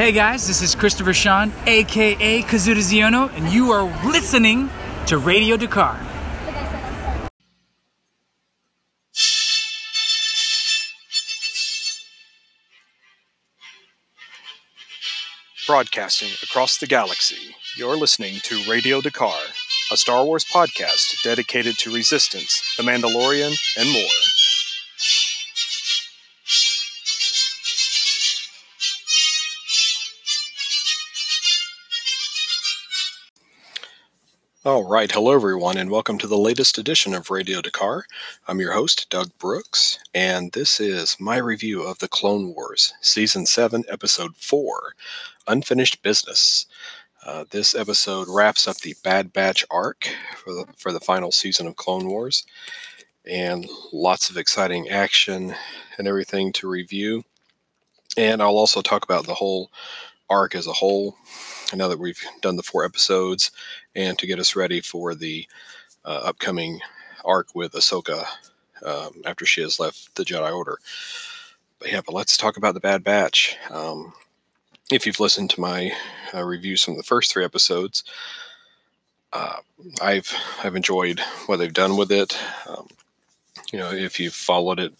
Hey guys, this is Christopher Sean, aka Kazuda Xiono, and you are listening to Radio Dakar. Broadcasting across the galaxy, you're listening to Radio Dakar, a Star Wars podcast dedicated to Resistance, The Mandalorian, and more. All right, hello everyone, and welcome to the latest edition of Radio Dakar. I'm your host, Doug Brooks, and this is my review of The Clone Wars, Season 7, Episode 4 Unfinished Business. Uh, this episode wraps up the Bad Batch arc for the, for the final season of Clone Wars, and lots of exciting action and everything to review. And I'll also talk about the whole arc as a whole. Now that we've done the four episodes, and to get us ready for the uh, upcoming arc with Ahsoka um, after she has left the Jedi Order. But yeah, but let's talk about the Bad Batch. Um, if you've listened to my uh, reviews from the first three episodes, uh, I've I've enjoyed what they've done with it. Um, you know, if you've followed it,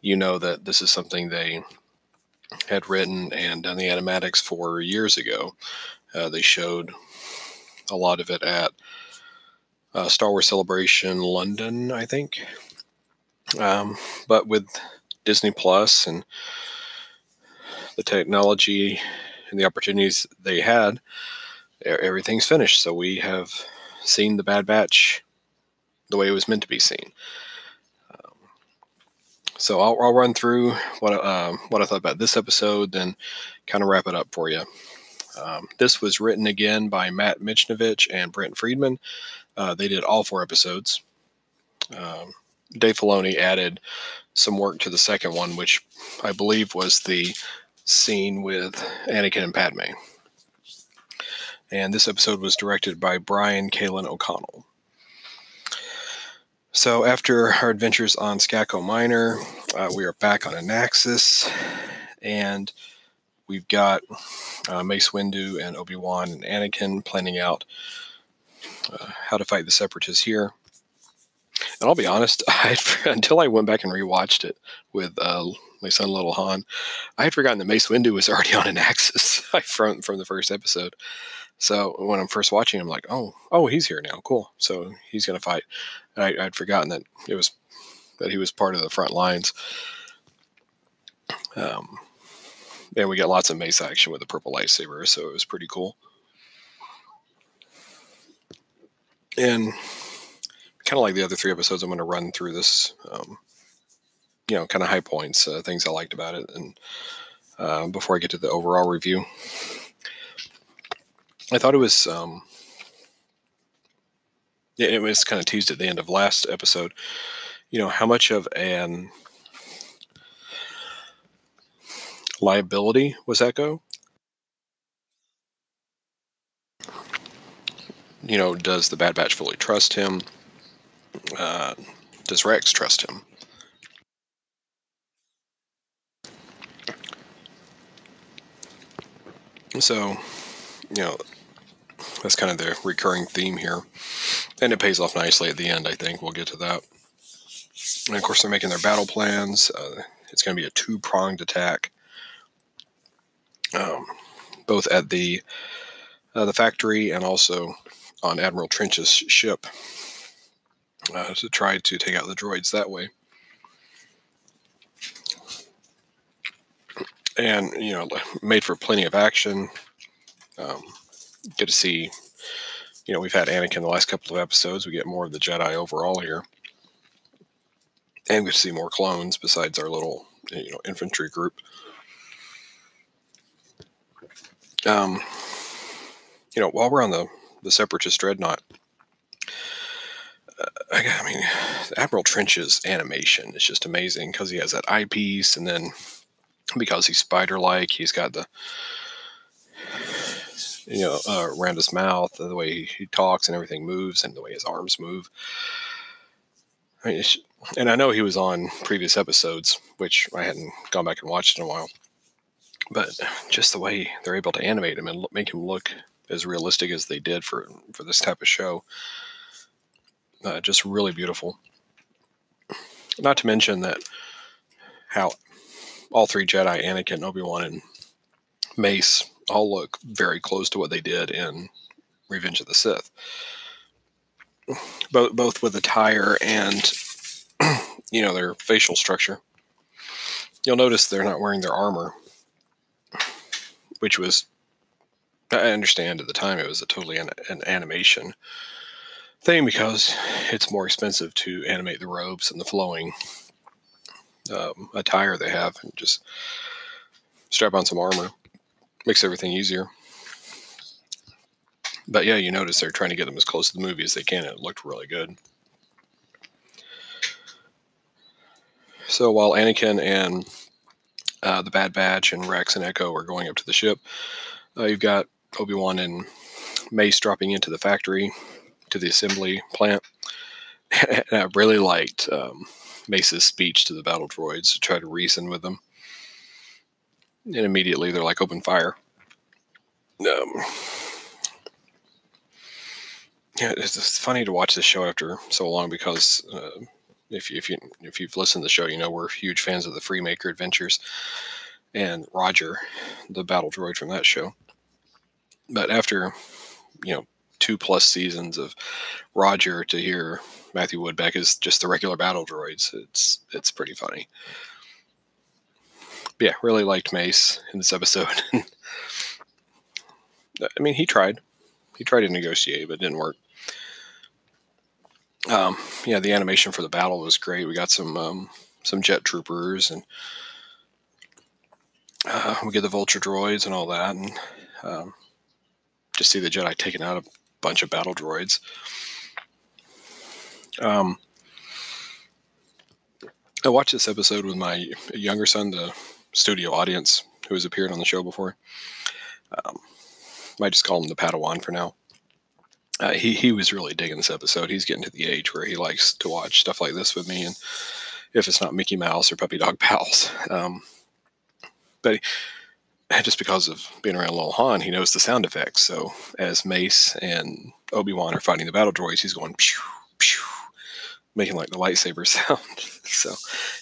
you know that this is something they had written and done the animatics for years ago. Uh, they showed a lot of it at uh, Star Wars Celebration London, I think. Um, but with Disney Plus and the technology and the opportunities they had, everything's finished. So we have seen the Bad Batch the way it was meant to be seen. Um, so I'll, I'll, run through what uh, what I thought about this episode, then kind of wrap it up for you. Um, this was written again by Matt Michnovetz and Brent Friedman. Uh, they did all four episodes. Um, Dave Filoni added some work to the second one, which I believe was the scene with Anakin and Padme. And this episode was directed by Brian Kalin O'Connell. So, after our adventures on Skako Minor, uh, we are back on Anaxes, and we've got uh, Mace Windu and Obi Wan and Anakin planning out uh, how to fight the Separatists here. And I'll be honest, I until I went back and rewatched it with uh, my son Little Han, I had forgotten that Mace Windu was already on Anaxes from from the first episode. So when I'm first watching, I'm like, oh, oh, he's here now. Cool. So he's gonna fight. And I, I'd forgotten that it was that he was part of the front lines. Um, and we get lots of mace action with the purple lightsaber, so it was pretty cool. And kind of like the other three episodes, I'm going to run through this, um, you know, kind of high points, uh, things I liked about it, and uh, before I get to the overall review, I thought it was. Um, it was kind of teased at the end of last episode. You know how much of an liability was Echo? You know, does the Bad Batch fully trust him? Uh, does Rex trust him? So, you know, that's kind of the recurring theme here. And it pays off nicely at the end, I think. We'll get to that. And of course, they're making their battle plans. Uh, it's going to be a two pronged attack um, both at the uh, the factory and also on Admiral Trench's ship uh, to try to take out the droids that way. And you know, made for plenty of action. Um, get to see, you know, we've had Anakin the last couple of episodes. We get more of the Jedi overall here, and we see more clones besides our little, you know, infantry group. Um, you know, while we're on the the separatist dreadnought, uh, I, mean, Admiral Trench's animation is just amazing because he has that eyepiece, and then because he's spider-like, he's got the you know uh, around his mouth, the way he, talks and everything moves, and the way his arms move. I mean, and I know he was on previous episodes, which I hadn't gone back and watched in a while. But just the way they're able to animate him and make him look as realistic as they did for for this type of show, uh, just really beautiful. Not to mention that how all three Jedi, Anakin, Obi Wan, and Mace, all look very close to what they did in Revenge of the Sith. Both both with attire and you know their facial structure. You'll notice they're not wearing their armor, which was I understand at the time it was a totally an, an animation thing because it's more expensive to animate the robes and the flowing um, attire they have and just strap on some armor. Makes everything easier. But yeah you notice they're trying to get them as close to the movie as they can and it looked really good. So while anakin and uh, the bad batch and rex and echo are going up to the ship uh, you've got obi-wan and mace dropping into the factory to the assembly plant and i really liked um, Mace's speech to the battle droids to try to reason with them. And immediately they're like, open fire. Um, yeah, it's, it's funny to watch this show after so long because uh, if if you if you've listened to the show, you know we're huge fans of the Freemaker Adventures and Roger, the battle droid from that show. But after you know two plus seasons of Roger to hear Matthew Woodbeck is just the regular battle droids. It's it's pretty funny. But yeah, really liked Mace in this episode. I mean, he tried. He tried to negotiate, but it didn't work. Um, yeah, the animation for the battle was great. We got some um, some jet troopers, and uh, we get the vulture droids and all that, and um, just see the Jedi taking out a bunch of battle droids. Um, I watched this episode with my younger son, the studio audience, who has appeared on the show before. Um, might just call him the Padawan for now. Uh, he he was really digging this episode. He's getting to the age where he likes to watch stuff like this with me, and if it's not Mickey Mouse or Puppy Dog Pals, um, but just because of being around Lil Han, he knows the sound effects. So as Mace and Obi Wan are fighting the battle droids, he's going pew pew making like the lightsaber sound. so,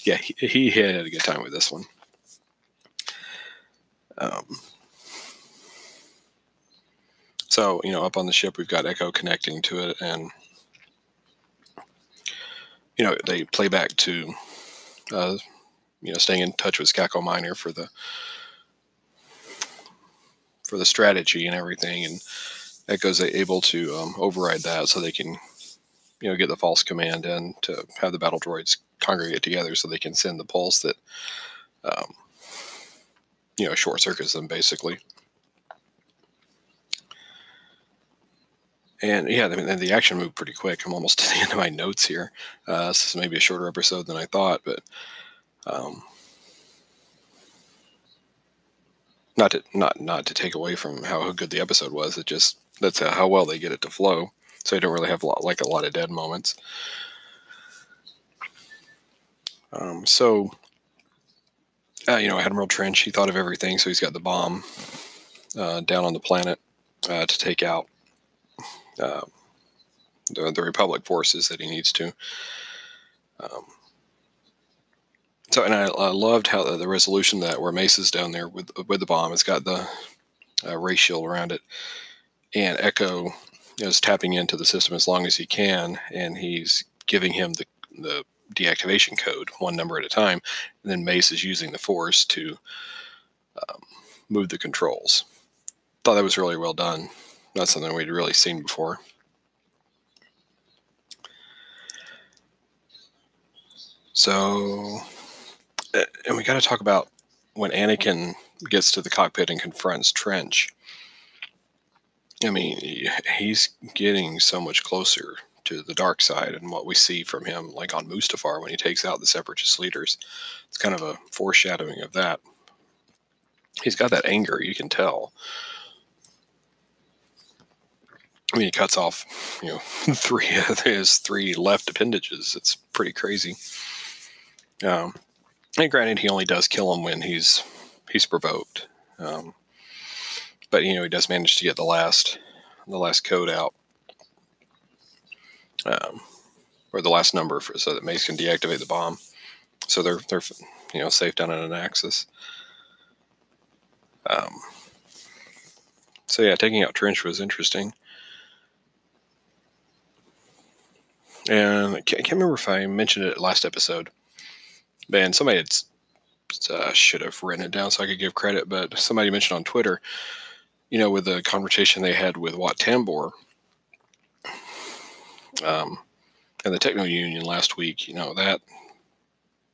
yeah, he, he, had a good time with this one. Um, so, you know, up on the ship, we've got Echo connecting to it, and you know, they play back to, uh, you know, staying in touch with Skako Minor for the for the strategy and everything, and Echo's able to um, override that so they can you know get the false command in to have the battle droids congregate together so they can send the pulse that um, you know short circuits them basically. And yeah, I mean, the action moved pretty quick. I'm almost to the end of my notes here. Uh, this is maybe a shorter episode than I thought, but um, not to not not to take away from how good the episode was. It just that's how well they get it to flow so I don't really have a lot, like a lot of dead moments. Um, so, uh, you know, Admiral Trench, he thought of everything, so he's got the bomb uh, down on the planet uh, to take out uh, the, the, Republic forces that he needs to. Um, so, and I, I, loved how the, the, resolution that where Mace's down there with with the bomb, it's got the uh, ray shield around it, and Echo is tapping into the system as long as he can, and he's giving him the the deactivation code one number at a time. And then Mace is using the force to um, move the controls. Thought that was really well done. Not something we'd really seen before. So, and we got to talk about when Anakin gets to the cockpit and confronts Trench. I mean, he's getting so much closer to the dark side and what we see from him, like on Mustafar when he takes out the separatist leaders. It's kind of a foreshadowing of that. He's got that anger, you can tell. I mean, he cuts off, you know, three of his three left appendages. It's pretty crazy. Um, and granted, he only does kill him when he's he's provoked. Um, but you know he does manage to get the last the last code out, um, or the last number for so that Mace can deactivate the bomb. So they're they're you know safe down in Anaxes. Um, so yeah, taking out Trench was interesting. And I can't, remember if I mentioned it last episode. Man, somebody had uh, should have written it down so I could give credit, but somebody mentioned on Twitter, you know, with the conversation they had with Wat Tambor um, and the Techno Union last week, you know, that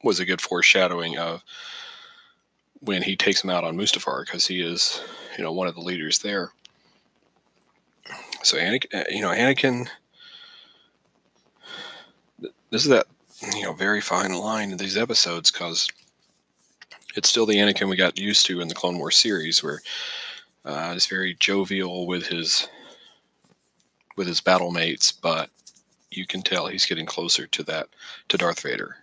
was a good foreshadowing of when he takes him out on Mustafar because he is, you know, one of the leaders there. So Anakin, uh, you know, Anakin. This is that you know very fine line in these episodes because it's still the Anakin we got used to in the Clone Wars series, where uh, it's very jovial with his with his battle mates, but you can tell he's getting closer to that to Darth Vader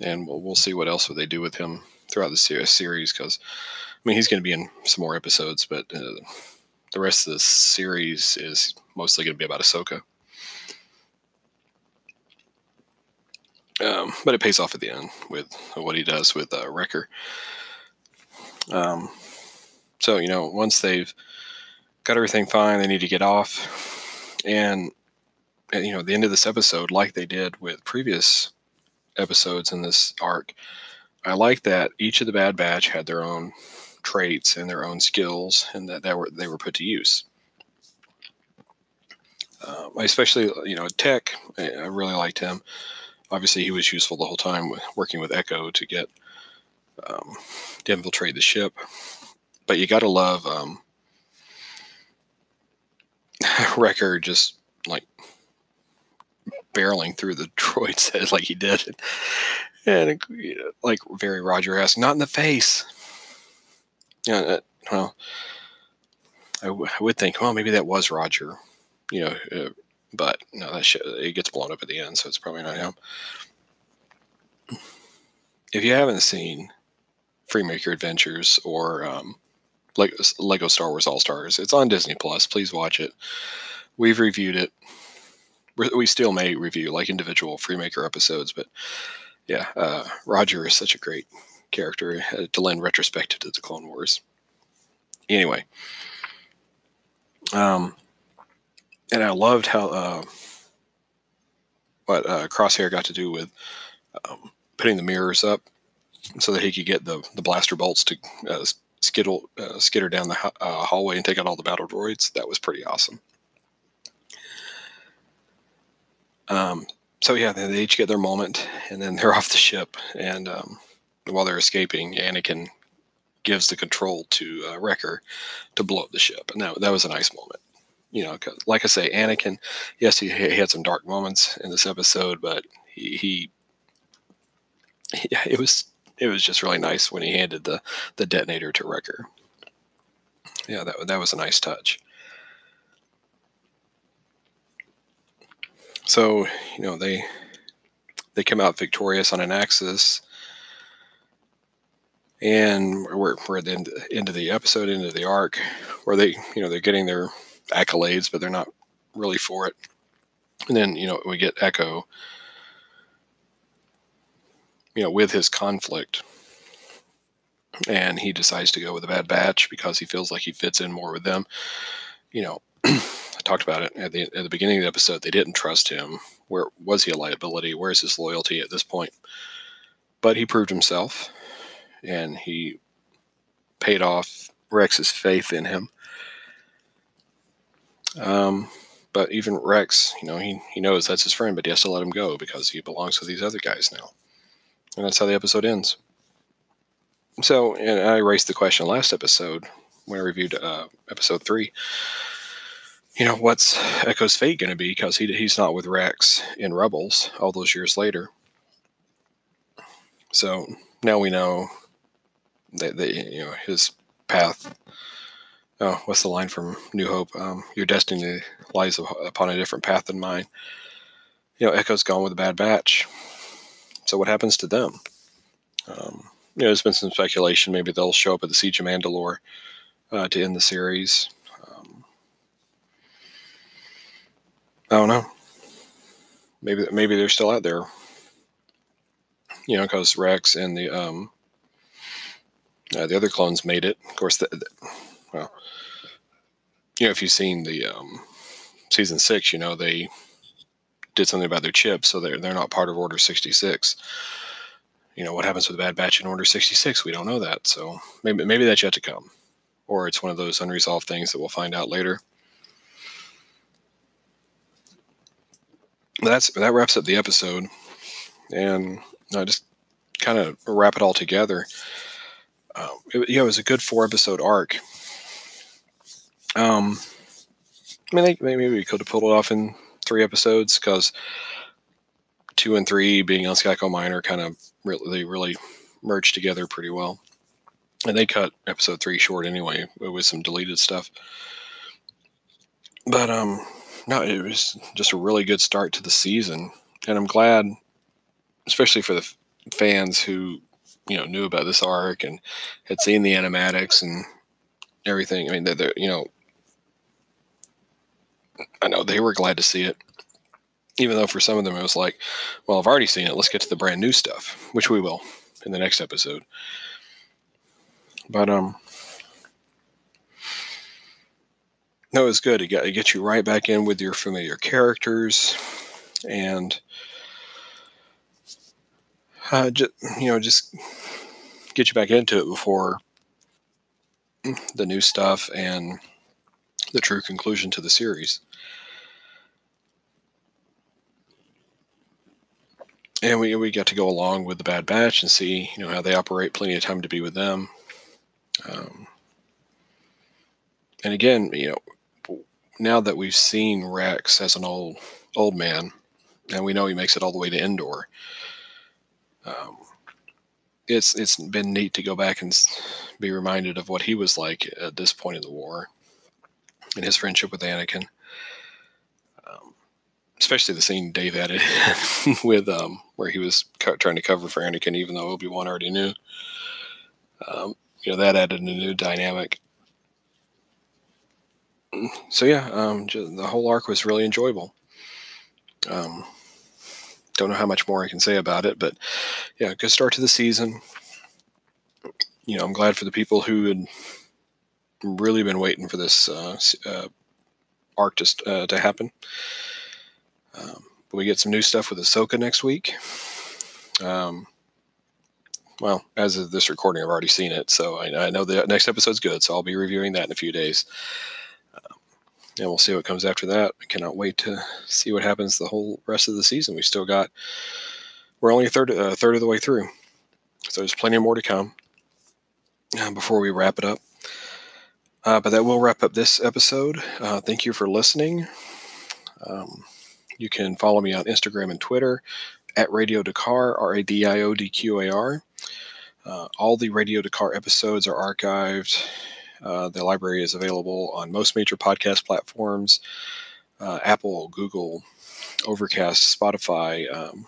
and we'll, we'll see what else they do with him throughout the series. Because I mean, he's going to be in some more episodes, but uh, the rest of the series is mostly going to be about Ahsoka. Um, but it pays off at the end with what he does with uh, Wrecker. Um, so you know, once they've got everything fine, they need to get off, and, you know, the end of this episode, like they did with previous episodes in this arc, I like that each of the Bad Batch had their own traits and their own skills, and that, that were they were put to use. Um, especially, you know, Tech. I really liked him. Obviously, he was useful the whole time working with Echo to get um, to infiltrate the ship. But you got to love um, Wrecker just like barreling through the droid's head like he did. And, like very Roger esque, not in the face. Yeah, you know, uh, well, I, w- I would think, well, maybe that was Roger, you know, uh, but no, that shit, it gets blown up at the end, so it's probably not him. If you haven't seen Freemaker Adventures or um, Lego, Lego Star Wars All Stars, it's on Disney Plus. Please watch it. We've reviewed it we still may review like individual Freemaker episodes, but yeah, uh, Roger is such a great character uh, to lend retrospective to the Clone Wars. Anyway, um, and I loved how uh, what uh, Crosshair got to do with um, putting the mirrors up so that he could get the the blaster bolts to uh, skittle uh, skitter down the uh, hallway and take out all the battle droids. That was pretty awesome. Um, so yeah, they, each get their moment, and then they're off the ship. And um, while they're escaping, Anakin gives the control to uh, Wrecker to blow up the ship, and that that was a nice moment. You know, like I say, Anakin, yes, he, he, had some dark moments in this episode, but he, he, he it was it was just really nice when he handed the the detonator to Wrecker. Yeah, that that was a nice touch. So you know they they come out victorious on Anaxes, and we're, we're at the end, end of the episode, end of the arc, where they you know they're getting their accolades, but they're not really for it. And then you know we get Echo, you know, with his conflict, and he decides to go with a Bad Batch because he feels like he fits in more with them. You know, I talked about it at the at the beginning of the episode. They didn't trust him. Where was he a liability? Where's his loyalty at this point? But he proved himself, and he paid off Rex's faith in him. Um, but even Rex, you know, he he knows that's his friend, but he has to let him go because he belongs with these other guys now, and that's how the episode ends. So, and I raised the question last episode when I reviewed uh, episode three you know, what's Echo's fate going to be? Because he, he's not with Rex in Rebels all those years later. So now we know that, that you know his path. Oh, what's the line from New Hope? Um, Your destiny lies upon a different path than mine. You know, Echo's gone with a bad batch. So what happens to them? Um, you know, there's been some speculation maybe they'll show up at the Siege of Mandalore uh, to end the series. Um, I don't know. Maybe maybe they're still out there. You know, because Rex and the um, uh, the other clones made it. Of course, the, the, well, you know, if you've seen the um, season six, you know they did something about their chips, so they're they're not part of Order sixty six. You know what happens with the Bad Batch in Order sixty six? We don't know that, so maybe maybe that's yet to come, or it's one of those unresolved things that we'll find out later. That's that wraps up the episode, and I just kind of wrap it all together. Um, it, yeah, it was a good four episode arc. Um, I mean, maybe we could have pulled it off in three episodes because two and three being on Skako Minor kind of really they really merged together pretty well. And they cut episode three short anyway with some deleted stuff. But um, no, it was just a really good start to the season, and I'm glad, especially for the fans who you know knew about this arc and had seen the animatics and everything. I mean, they're, they're you know I know they were glad to see it, even though for some of them it was like, well, I've already seen it. Let's get to the brand new stuff, which we will in the next episode. But um, no, it's good. It gets you right back in with your familiar characters, and uh, just you know, just get you back into it before the new stuff and the true conclusion to the series. and we we got to go along with the Bad Batch and see you know how they operate. Plenty of time to be with them. Um, and again, you know, now that we've seen Rex as an old old man, and we know he makes it all the way to Endor, um, it's it's been neat to go back and be reminded of what he was like at this point in the war, and his friendship with Anakin especially the scene Dave added with um, where he was co- trying to cover for Anakin, even though Obi Wan already knew. Um, you know that added a new dynamic. So yeah, um, the whole arc was really enjoyable. Um, don't know how much more I can say about it, but yeah, good start to the season. You know, I'm glad for the people who had really been waiting for this uh, uh, arc to, uh, to happen. Um, but we get some new stuff with Ahsoka next week. Um, well, as of this recording, I've already seen it, so I, I, know the next episode's good. So I'll be reviewing that in a few days, um, and we'll see what comes after that. I cannot wait to see what happens the whole rest of the season. We still got we're only a third a third of the way through, so there's plenty more to come uh, before we wrap it up. Uh, but that will wrap up this episode. Uh, thank you for listening. Um, you can follow me on Instagram and Twitter at Radio Dakar, R A D I O D Q A R. Uh, all the Radio Dakar episodes are archived. Uh, the library is available on most major podcast platforms uh, Apple, Google, Overcast, Spotify, um,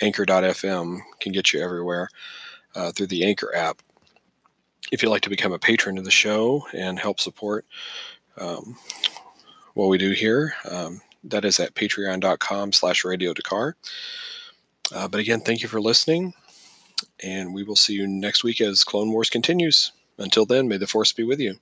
Anchor.fm can get you everywhere uh, through the Anchor app. If you'd like to become a patron of the show and help support um, what we do here, um, that is at patreon.com slash radio Dakar. Uh, but again, thank you for listening, and we will see you next week as Clone Wars continues. Until then, may the Force be with you.